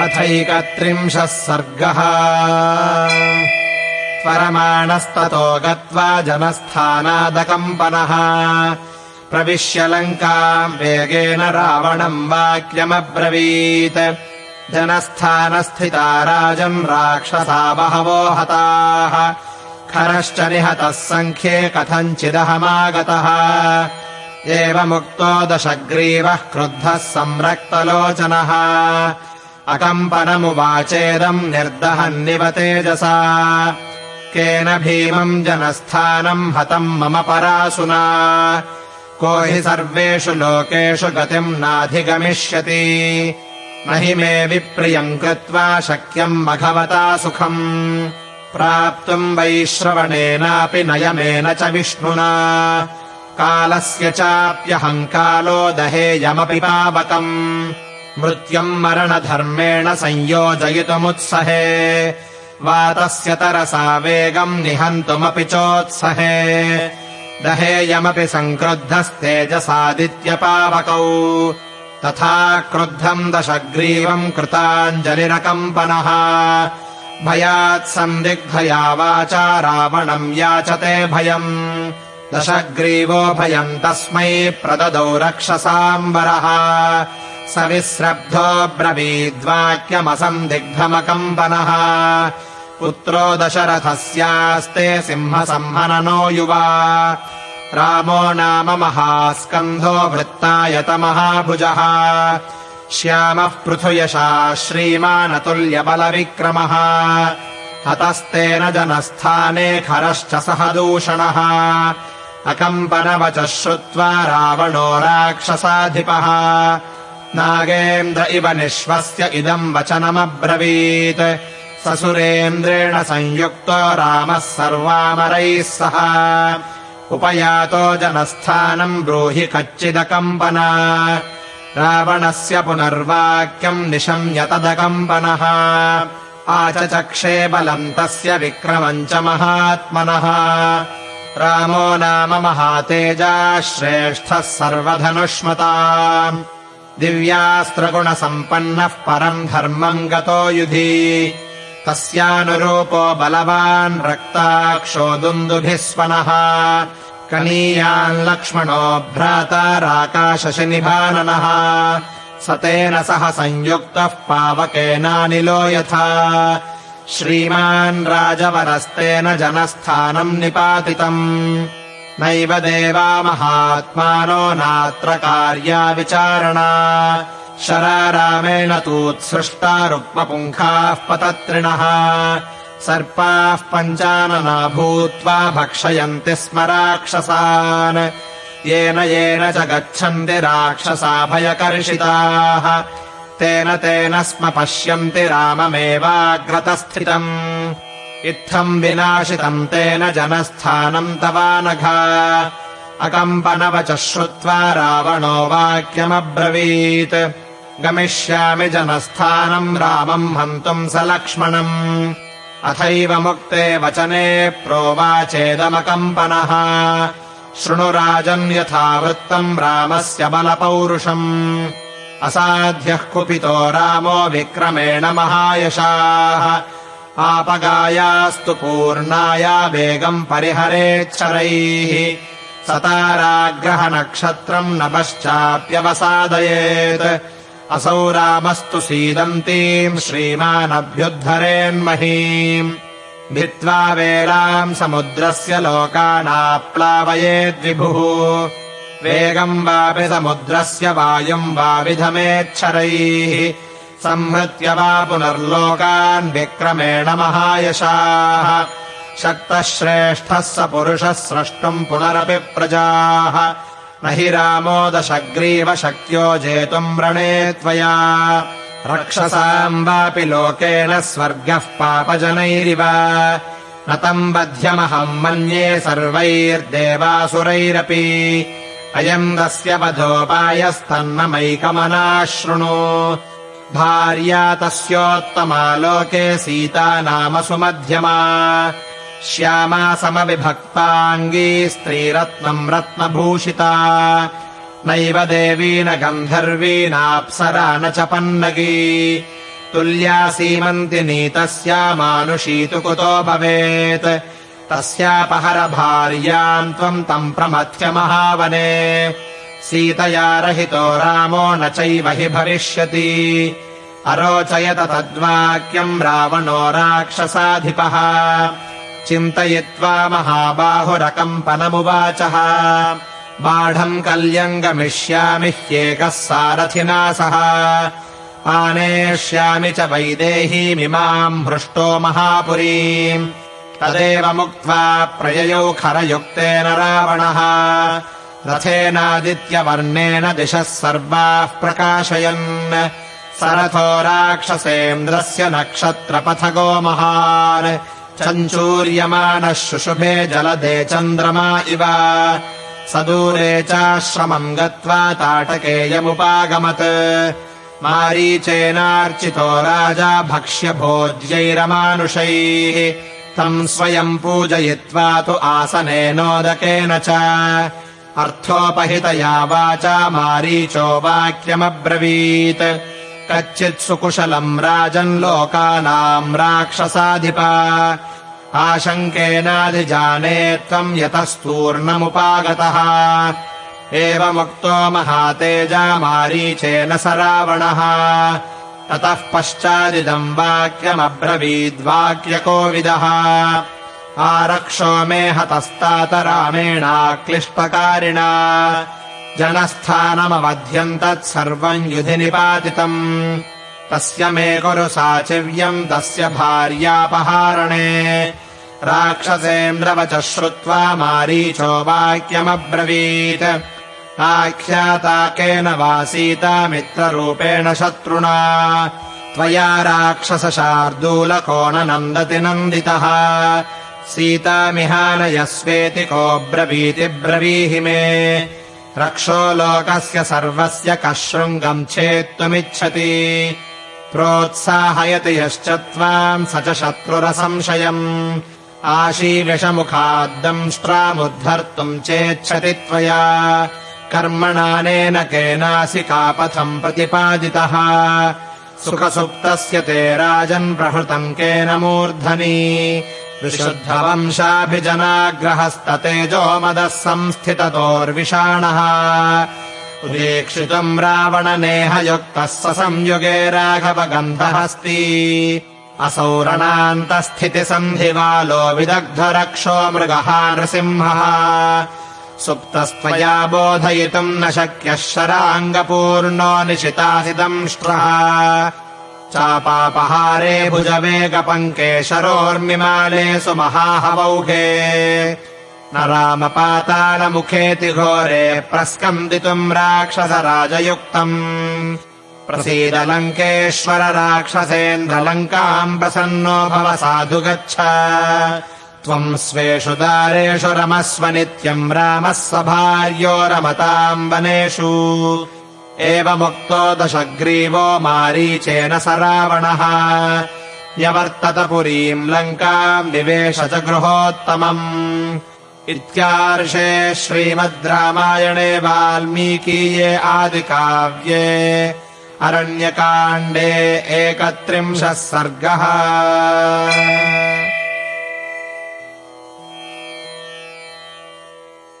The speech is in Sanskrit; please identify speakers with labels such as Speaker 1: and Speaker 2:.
Speaker 1: अथैकत्रिंशः सर्गः। त्वरमाणस्ततो गत्वा जनस्थानादकम्पनः प्रविश्य लङ्काम् वेगेन रावणम् वाक्यमब्रवीत्। जनस्थानस्थिता राजन् राक्षसा बहवो हताः। खरश्च निहतः सङ्ख्ये कथञ्चिदहमागतः। एवमुक्तो दशग्रीवः क्रुद्धः सम्रक्तलोचनः अकम्पनमुवाचेदम् निर्दहन्निव तेजसा। केन भीमम् जनस्थानम् हतम् मम परासुना को हि सर्वेषु लोकेषु गतिम् नाधिगमिष्यति। न हि मे विप्रियम् कृत्वा शक्यम् मघवता सुखम्। प्राप्तुम् वैश्रवणेनापि नयमेन च विष्णुना। कालस्य चाप्यहङ्कालो दहेयमपि पावकम् मृत्युम् मरणधर्मेण संयोजयितुमुत्सहे। वातस्य तरसा वेगम् निहन्तुमपि चोत्सहे। दहेयमपि सङ्क्रुद्धस्तेजसादित्यपावकौ तथा क्रुद्धम् दशग्रीवम् कृताञ्जलिरकम्पनः। भयात् सन्दिग्धया वाचा रावणम् याचते भयम्। दशग्रीवो भयम् तस्मै प्रददौ रक्षसाम्बरः स विस्रब्धो ब्रवीद्वाक्यमसन्दिग्धमकम्पनः पुत्रो दशरथस्यास्ते सिंहसंहननो युवा। रामो नाम महास्कन्धो वृत्तायतमहाभुजः श्यामः पृथुयशा श्रीमानतुल्यबलविक्रमः। हतस्तेन जनस्थाने खरश्च सह दूषणः अकम्पनवचः श्रुत्वा रावणो राक्षसाधिपः नागेन्द्र इव निःश्वस्य इदम् वचनमब्रवीत्। ससुरेन्द्रेण संयुक्तो रामः सर्वामरैः सह। उपयातो जनस्थानम् ब्रूहि कच्चिदकम्पना। रावणस्य पुनर्वाक्यम् निशम्यतदकम्पनः आचचक्षे बलम् तस्य विक्रमम् च महात्मनः। रामो नाम महातेजा श्रेष्ठः सर्वधनुष्मता दिव्यास्त्रगुणसम्पन्नः परम् धर्मम् गतो युधि। तस्यानुरूपो बलवान् रक्ताक्षो दुन्दुभिस्वनः कनीयान् लक्ष्मणो भ्राताराकाशनिभाननः स तेन सह संयुक्तः पावकेनानिलो यथा। श्रीमान् राजवरस्तेन जनस्थानम् निपातितम् नैव देवा महात्मानो नात्र कार्या विचारणा। शरारामेण तूत्सृष्टा रुक्मपुङ्खाः पतत्रिणः। सर्पाः पञ्चानना भूत्वा भक्षयन्ति स्म राक्षसान्। येन येन च गच्छन्ति राक्षसाभयकर्षिताः। तेन तेन स्म पश्यन्ति राममेवाग्रतस्थितम् इत्थम् विनाशितम् तेन जनस्थानम् तवानघा। अकम्पनवचः श्रुत्वा रावणो वाक्यमब्रवीत्। गमिष्यामि जनस्थानम् रामम् हन्तुम् स लक्ष्मणम्। अथैव मुक्ते वचने प्रोवाचेदमकम्पनः। शृणु राजन् यथा वृत्तम् रामस्य बलपौरुषम्। असाध्यः कुपितो रामो विक्रमेण महायशाः आपगायास्तु पूर्णाया वेगम् परिहरेच्छरैः सताराग्रहनक्षत्रम् न पश्चाप्यवसादयेत् असौ रामस्तु सीदन्तीम् श्रीमानभ्युद्धरेन्महीम् भित्त्वा वेलाम् समुद्रस्य लोकानाप्लावयेद्विभुः वेगम् वापि समुद्रस्य वायुम् वाविधमेच्छरैः संहृत्य वा पुनर्लोकान् विक्रमेण महायशाः। शक्तः स पुरुषः स्रष्टुम् पुनरपि प्रजाः। न हि रामो दशग्रीव शक्यो जेतुम् रणे त्वया। रक्षसाम् वापि लोकेन स्वर्गः पापजनैरिव। न तम् बध्यमहम् मन्ये सर्वैर्देवासुरैरपि। अयम् तस्य वधोपायस्तन्नमैकमनाशृणु भार्या तस्योत्तमा लोके सीता नाम सुमध्यमा। श्यामा समविभक्ताङ्गी स्त्रीरत्नम् रत्नभूषिता। नैव देवी न गन्धर्वी नाप्सरा न च पन्नगी। तुल्या सीमन्ति नीतस्या मानुषी तु कुतो भवेत्। तस्यापहरभार्याम् त्वम् तम् प्रमथ्य महावने सीतया रहितो रामो न चैव हि भविष्यति। अरोचयत तद्वाक्यम् रावणो राक्षसाधिपः। चिन्तयित्वा महाबाहुरकम्पनमुवाचः। बाढम् कल्यम् गमिष्यामि ह्येकः सारथिना सह। आनेष्यामि च वैदेहीमिमाम् हृष्टो महापुरीम् तदेव मुक्त्वा प्रययौ खरयुक्तेन रावणः रथेनादित्यवर्णेन दिशः सर्वाः प्रकाशयन्। सरथो राक्षसेन्द्रस्य नक्षत्रपथगो महान्। चञ्चूर्यमानः शुशुभे जलदे चन्द्रमा इव। सदूरे चाश्रमम् गत्वा ताटकेयमुपागमत्। मारीचेनार्चितो राजा भक्ष्यभोज्यैरमानुषैः। तम् स्वयम् पूजयित्वा तु आसनेनोदकेन च अर्थोपहितया वाचा मारीचो वाक्यमब्रवीत्। कच्चित् सुकुशलम् राजन् लोकानाम् राक्षसाधिपा। आशङ्केनाधिजाने त्वम् यतस्तूर्णमुपागतः। एवमुक्तो महातेजा मारीचेन स रावणः। ततः पश्चादिदम् वाक्यमब्रवीद्वाक्यकोविदः आरक्षो मे हतस्तात रामेणाक्लिष्टकारिणा जनस्थानमवध्यम् तत्सर्वम् युधि निपातितम्। तस्य मे कुरु साचिव्यम् तस्य भार्यापहारणे। राक्षसेन्द्रवचः श्रुत्वा मारीचो वाक्यमब्रवीत्। आख्याता केन वा सीता मित्ररूपेण शत्रुणा। त्वया राक्षसशार्दूलको न नन्दति नन्दितः सीतामिहानयस्वेति को ब्रवीति ब्रवीहि मे। रक्षो लोकस्य सर्वस्य कः शृङ्गम् छेत्तुमिच्छति प्रोत्साहयति यश्च त्वाम् स च शत्रुरसंशयम्। आशीविषमुखाद्दंष्ट्रामुद्धर्तुम् चेच्छति त्वया। कर्मणानेन केनासि कापथम् प्रतिपादितः। सुखसुप्तस्य ते राजन् प्रहृतम् केन मूर्धनि विशुद्धवंशाभिजनाग्रहस्ततेजो मदः संस्थिततोर्विषाणः उदीक्षितम् रावणनेहयुक्तः स संयुगे राघवगन्धहस्ति। असौ रणान्तस्थितिसन्धिवालो विदग्धरक्षो मृगः नृसिंहः। सुप्तस्त्वया बोधयितुम् न शक्यः शराङ्गपूर्णो निशितासिदंष्ट्रः चापापहारे भुजवेगपङ्के शरोर्मिमाले सुमहाहवौघे। न रामपातालमुखेति घोरे प्रस्कन्दितुम् राक्षसराजयुक्तम्। प्रसीद लङ्केश्वर राक्षसेन्द्रलङ्काम् प्रसन्नो भव साधु गच्छ त्वम् स्वेषु दारेषु रमस्व नित्यम् रामः सभार्यो रमताम् वनेषु एवमुक्तो दशग्रीवो मारीचेन स रावणः। न्यवर्तत पुरीम् लङ्काम् विवेश च गृहोत्तमम्। इत्यार्षे श्रीमद् रामायणे वाल्मीकीये आदिकाव्ये अरण्यकाण्डे एकत्रिंशः सर्गः